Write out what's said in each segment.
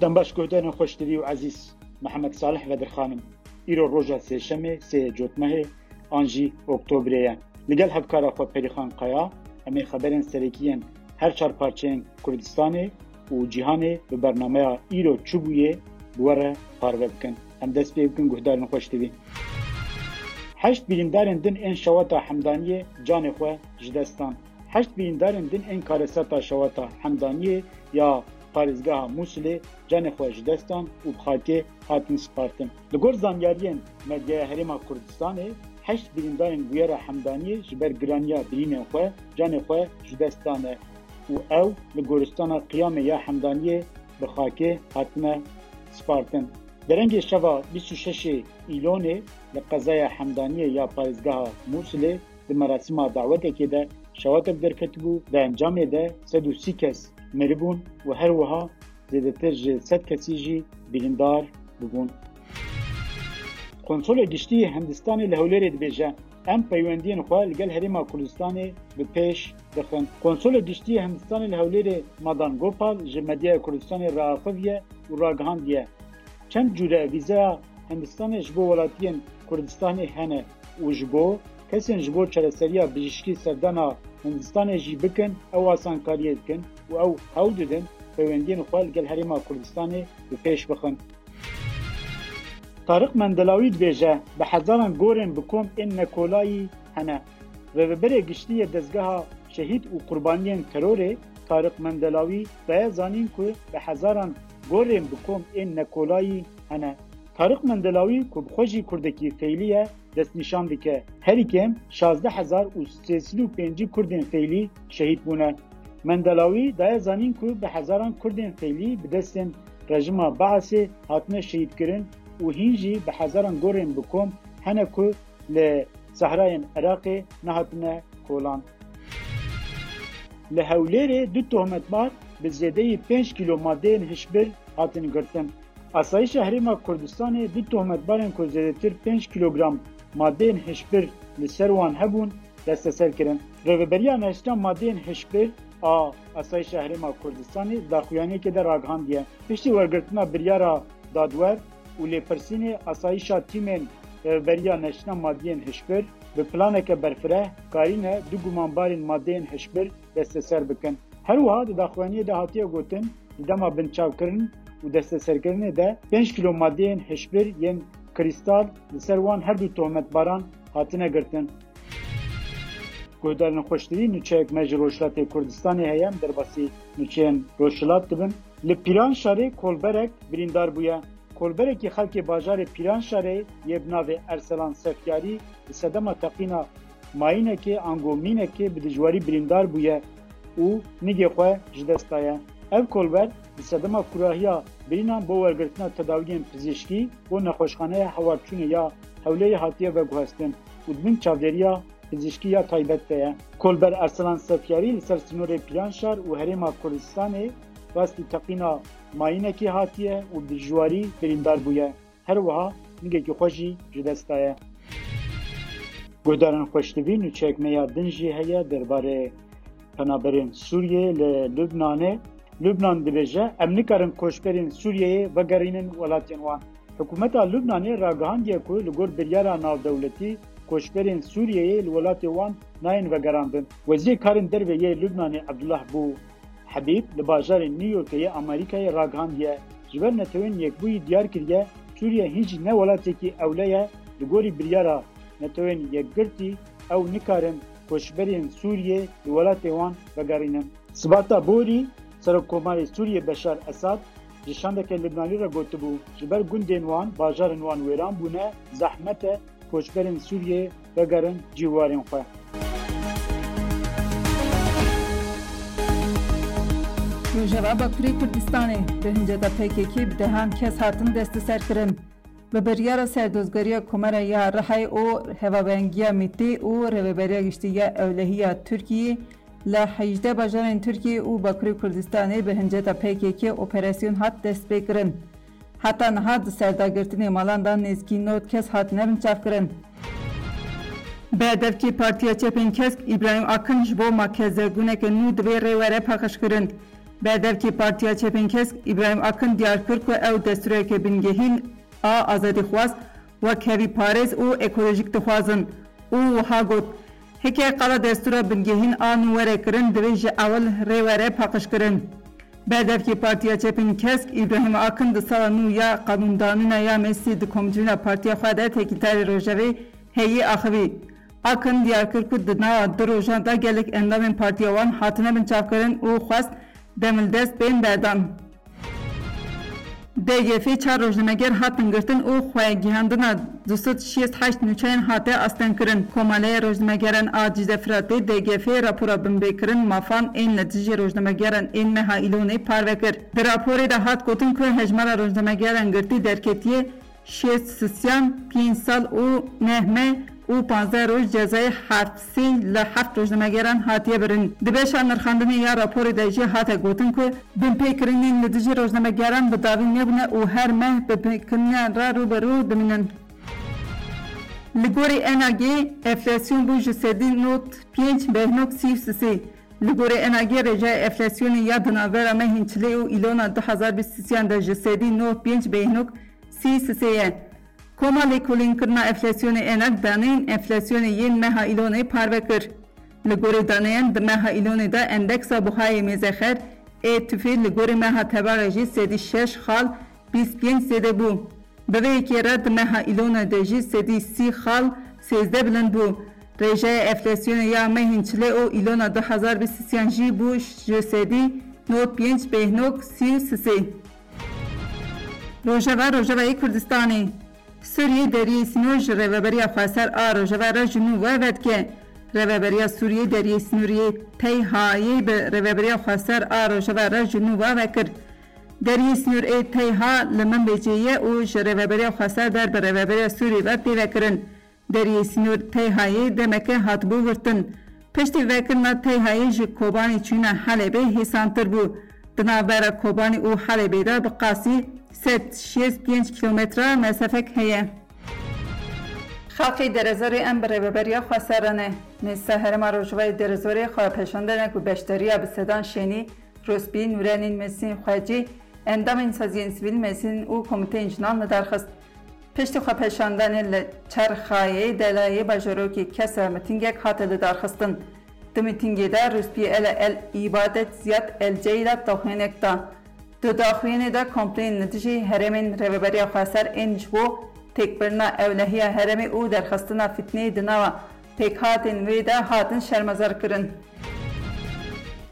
Dembaş goydanên xweş divî û ezîz Mihemed Salih Vedirxanim îro roja sêşemê sê Cotmehê an jî Oktobrê ye. Li gel hevkara xwe Perîxan Kaya em ê xeberên serekî yên her çar parçeyên Kurdistanê û cîhanê bi bernameya Îro çi bûyê bi we re parve bikin. Em dest pê bikin guhdarên xweş divî. Heşt birîndarên din ên şewata hemdaniyê canê xwe ji dest dan. Heşt birîndarên din ên karesata şewata Hemdaniyê ya parêzgeha Mûsilê canê xwe ji dest dan û bi xakê hatin spartin. Li gor zanyariyên medyaya Herêma Kurdistanê, heşt birîndarên bûyera Hemdaniyê ji ber giraniya birînên xwe canê xwe ji dest dane û ew li goristana Qiyamê ya Hemdaniyê bi xakê hatine spartin. Derengê şeva bîst û şeş ê Îlonê li qezaya Hemdaniyê ya parêzgeha Mûsilê Di merasîma dawetekê de şewatek derketibû, di encamê de sed û sî kes miribûn û her wiha zêdetir ji sed kesî jî birîndar bûbûn. Konsola Giştî yê Hindistanê li Hewlêrê dibêje, Em peywendiyên xwe li gel Herêma Kurdistanê bi pêş dixin. Konsola Giştî yê Hindistanê li Hewlêrê Madan Gopal ji medyaya Kurdistanê riaxiviye û ragihandiye, Çend cure vîzeya Hindistanê ji bo welatiyên Kurdistanê hene û ji bo kesên ji bo çareseriya bijîşkî serdana Hindistanê jî bikin ew asankariyê dikin û ew hewl didin pêwendiyên xwe li gel Herêma Kurdistanê bi pêş bixin. Tariq Mendelawî dibêje, Bi hezaran gorên bi kom ên nekolayî hene. Rêveberê Giştî yê Dezgeha Şehîd û Qurbaniyên Terorê Tariq Mendelawî daye zanîn ku bi hezaran Gorên bi kom ên nekolayî hene. Tariq Mendelawî ku bi xwe jî kurdekî feylî ye destnîşan dike, herî kêm şazdeh hezar û sêsil û pêncî kurdên feylî şehîd bûne. Mendelawî daye zanîn ku bi hezaran kurdên feylî bi destên rejima Beasê hatine şehîdkirin û hîn jî bi hezaran gorên bi kom hene ku Li sehrayên Iraqê nehatine kolan. Li Hewlêrê du tohmetbar bi zêdeyî pênc kîlo madeyên hişbir hatin girtin. Asayîşa Herêma Kurdistanê du tohmetbarên ku zêdetir pênc kîlogram madeyên hişbir li ser wan hebûn desteser kirin. Rêveberiya Nehştina Madeyên Hişbir a Asayîşa Herêma Kurdistanê daxuyaniyekê de ragihandiye, piştî wergirtina biryara dadwer, û lêpirsînê asayîşa tîmên Rêveberiya Neştina Madeyên Hişbir bi planeke berfireh karîne du gumanbarên madeyên hişbir desteser bikin. Her wiha di daxuyaniyê de hatiye gotin, di dema binçavkirin û desteserkirinê de pênc kîlo madeyên hişbir yên krîstal li ser wan her du tohmetbaran hatine girtin. Ku dernixweştirî nûçeyek me ji Rojhilatê Kurdistanê heye em derbasî nûçeyên Rojhilat dibin. Li Pîranşarê kolberek birîndar bûye. Kolberekî xelkê bajarê Pîranşarê yê bi navê Erselan Sefyarî di sedema teqîna mayînekê ango mînekê bi dijwarî birîndar bûye û nigê xwe ji dest daye. Ev kolber di sedema kurahiya birînan bo wergirtina tedawiyên pizîşkî bo nexweşxaneya Hewarçûnê ya Hewlêrê hatiye veguhestin. û di bin çavdêriya pizîşkî ya taybet de ye. Kolber Arslan Sefyarî li ser sinûrê Piranşar û Herêma Kurdistanê rastî teqîna mayînekê hatiye û bi dijwarî birîndar bûye, her wiha nigekî xwe jî ji dest daye. Guhdarên xweşdivîn û çekmeya din jî heye derbarê Penaberên Sûriyeyê li Lubnanê, Lubnan dibêje, Em nikarin koçberên Sûriyeyê vegerînin welatên wan. Hikûmeta Lubnanê ragihandiye ku li gor biryara navdewletî koçberên Sûriyeyê li welatê wan nayên vegerandin. Wezîrê Karên Derve yê Lubnanê Abdullah Bû Hebîb li bajarê New Yorkê yê Amerîkayê ragihandiye, Ji ber Netewên Yekbûyî diyar kiriye Sûriye hîn jî ne welatekî ewle ye, li gorî biryara Netewên Yekgirtî ew nikarin, koçberên Sûriyê li welatê wan vegerînin. Sibata borî Serokkomarê Sûriyê Beşar Esad ji şandeke Libnanî re gotibû, ji ber gundên wan bajarên wan wêran bûne, zehmet e koçberên Sûriyê vegerin cî warên xwe. Rojava Bakurê Kurdistanê, Di hinceta pkk bi dehan kes hatin desteserkirin. Bi biryara Serdozgeriya Komara ya Rihayê û Hevavengiya Mîtdê û Rêveberiya Giştî ya Ewlehiya Tirkiyê, li hejdeh bajarên Tirkiyê û Bakurê Kurdistanê bi hinceta pkk operasyon hat destpêkirin. Heta niha di serdagirtinê malan de nêzîkî nod kes hatine binçavkirin. Bi devkê Partiya Çepên Kesk, Îbrahîm Akin ji bo ma ke zebûneke nû divê rê were paqijkirin. Berdevkî Partiya Çepên Kesk Îbrahîm Akin diyar kir ku ew destureke bingehîn a azadîxwaz, wekhevîparêz û ekolojîk dixwazin û wiha got, Heke qada destûra bingehîn a nû were kirin divê ji ewil rê were paqijkirin. Berdevkî Partiya Çepên Kesk Îbrahîm Akin di sala nû ya qanûndanîna ya Mêsî di komîtûna partiya xwe de tekîldarê Rojevê heyî axivî. Akin diyar kir ku di nava du rojan de gelek endamên partiya wan hatine binçavkirin û xwest demildest bên berdan. DGF'ê çar rojnameger hatin girtin û xwe gihandina du sed şêst heşt nûçeyên hate astengkirin. Komaleya Rojnamegeran a Dîcle Firatê DGF'ê rapora binvêkirin mafan ên li dijî rojnamegeran ên meha Îlonê parve kir. Di raporê de hat gotin ku hejmara rojnamegeran girtî derketiye Şêst sisyan, pênc sal û neh meh û pazdeh roj cezayê hevsê li heft rojnamegeran hatiye birin. Di beşa nirxandinê ya raporê de jî hate gotin ku binpêkirinên li dijî rojnamegeran bi davî nebûne û her meh bi binpêkiriniyan re rû bi rû dimînin. Li gorî ENAG'ê, enflasyon bû ji sedî nod pênc bêhno sîf sisê. Li gorî Enagê Rêcayê Enflasyonê ya di navbera mehên Çilê û Îlona du hezar bîst û sîyan de ji sedî nod û pênc bêhnok sî û sisê ye. Koma Lêkolînkirina Enflasyonê Enag daneyên enflasyonê yên meha Îlonê parve kir. Li gorî daneyan di meha Îlonê de endeksa buhayê mêzexer, ê, tifê li gorî meha tebaxê jî sedî şeş xal Bîst pênc zêde bû. Bi vê yekê re di meha Îlona de jî sedî sî xal sêzdeh bilind bû. Rêjeya enflasyonê ya mehên Çilê û Îlona du hezar bîst û sîyan jî bû ji sedî nod pênc beh nod sî û sisê. Rojeva Rojevayê Kurdistanê, Sûriyê deriyê sînor ji Rêveberiya Xweser a Rojeva re ji nû we vedike. Rêveberiya Sûriyê deriyê sînoriyê THA'yê bi Rêveberiya Xweser a Rojeva re ji nû we vekir. Deriyê Sînor ê Teyha li Minbicê ye û ji Rêveberiya Xweser ber bi Rêveberiya Sûrî re tê vekirin. Deriyê Sînor Teyhayê demeke hatibû girtin. Piştî vekirina Teyhayê ji Kobanî çûna Helebê hêsantir bû. Di navbera Kobanî û Helebê de bi qasî sed şêst pênc kîlometre mesefek heye. Xelkê Derezorê em bi Rêveberiya Xweser re ne. Mêsa Herêma Rojavayê Derezorê xwe peşan dane ku beşdariya bi sedan şênî Rûspî Nûrenîn Mesîn Xwecî endamên Saziyên Sivîl Mesîn û Komiteyên Jinan li dar xist. Piştî xwepêşandanê li Çerxayê Delayê Bajarokê kesa mitîngek hate lidarxistin. Di mitîngê de Rûspî Ele El Îbadet Ziyad El Ceylat daxuyanek da. Di daxuyanê de kompleyên li dijî herêmên Rêveberiya Xweser ên ji bo têkbirina ewlehiya herêmê û derxistina fîtneyê di nava Pêkhatên wê de hatin şermezarkirin.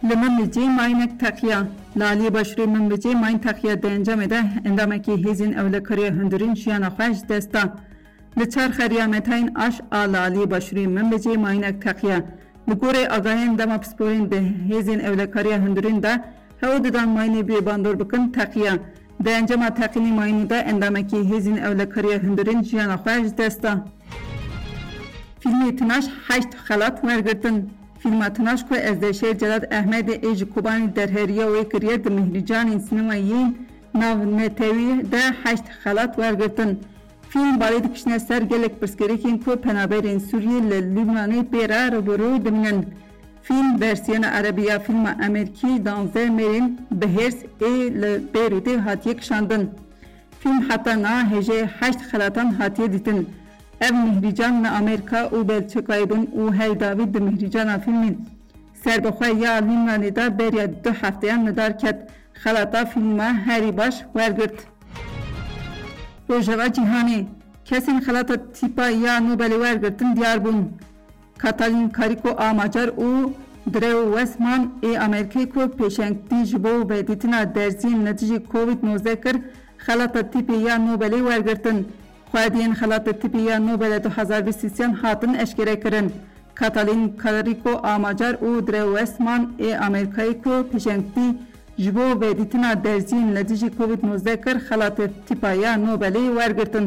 Li Minbicê mayinek teqiya. Li aliyê başûrê Minbicê mayîn teqiya di encamê de endamekî hêzên ewlekariya hundirîn jiyana xwe ji dest da. Li çar xeriya Metayîn Aş a li aliyê başûrê Minbicê mayinek teqiya. Li gorî agahiyên endama pisporên di hêzên ewlekariya hundirîn de hewl didan mayînê bê bandor bikin teqiya. Di encama teqînê mayînê de endamekî hêzên ewlekariya hundirên jiyana xwe ji dest da. Fîlmê Tinaş heşt xelat wergirtin. Fîlma Tinaş ku Ezdeşêr Celad Ehmedê ê ji Kobanê derheriya wê kiriye di mîhrîcanên sînemayiyên nav netewî de heşt xelat wergirtin. Fîlm balê dikişîne ser gelek pirsgirêkên ku penaberên Sûriyê li Lubnanê pê re rûbirû dimînin. Fîlm, Versiyona Erebî ya fîlma Amerîkî Danzeh mêrên bi hêrs ê li Beyrûtê hatiye kişandin. Fîlm heta niha hêjê heşt xelatan hatiye dîtin. Ev mihrîcan li Amerîka û Belçîkayê bûn û hey davî di mihrîcana fîlmên serbixwe ya Lîmnanê de beriya du hefteyan li dar ket. Xelata fîlma herî baş wergirt. Rojeva Cîhanê, Kesên xelata Tîpa ya Nobelê wergirtin diyar bûn. Katalin Kariko a Macar û Drew Westman ê Amerîkî ku pêşengtî ji bo vedîtina derziyên li dijî Covid nozdeh kir, xelata tîpî ya Nobelê wergirtin. Xwediyên xelata tîpî ya Nobela du hezar bîst û sîyan hatin eşkerekirin. Katalin Kariko a Macar û Drew Westman ê Amerîkayî ku pêşengtî ji bo vedîtina derziyên li dijî Covid nozdeh kir, xelata tîpa ya Nobelê wergirtin.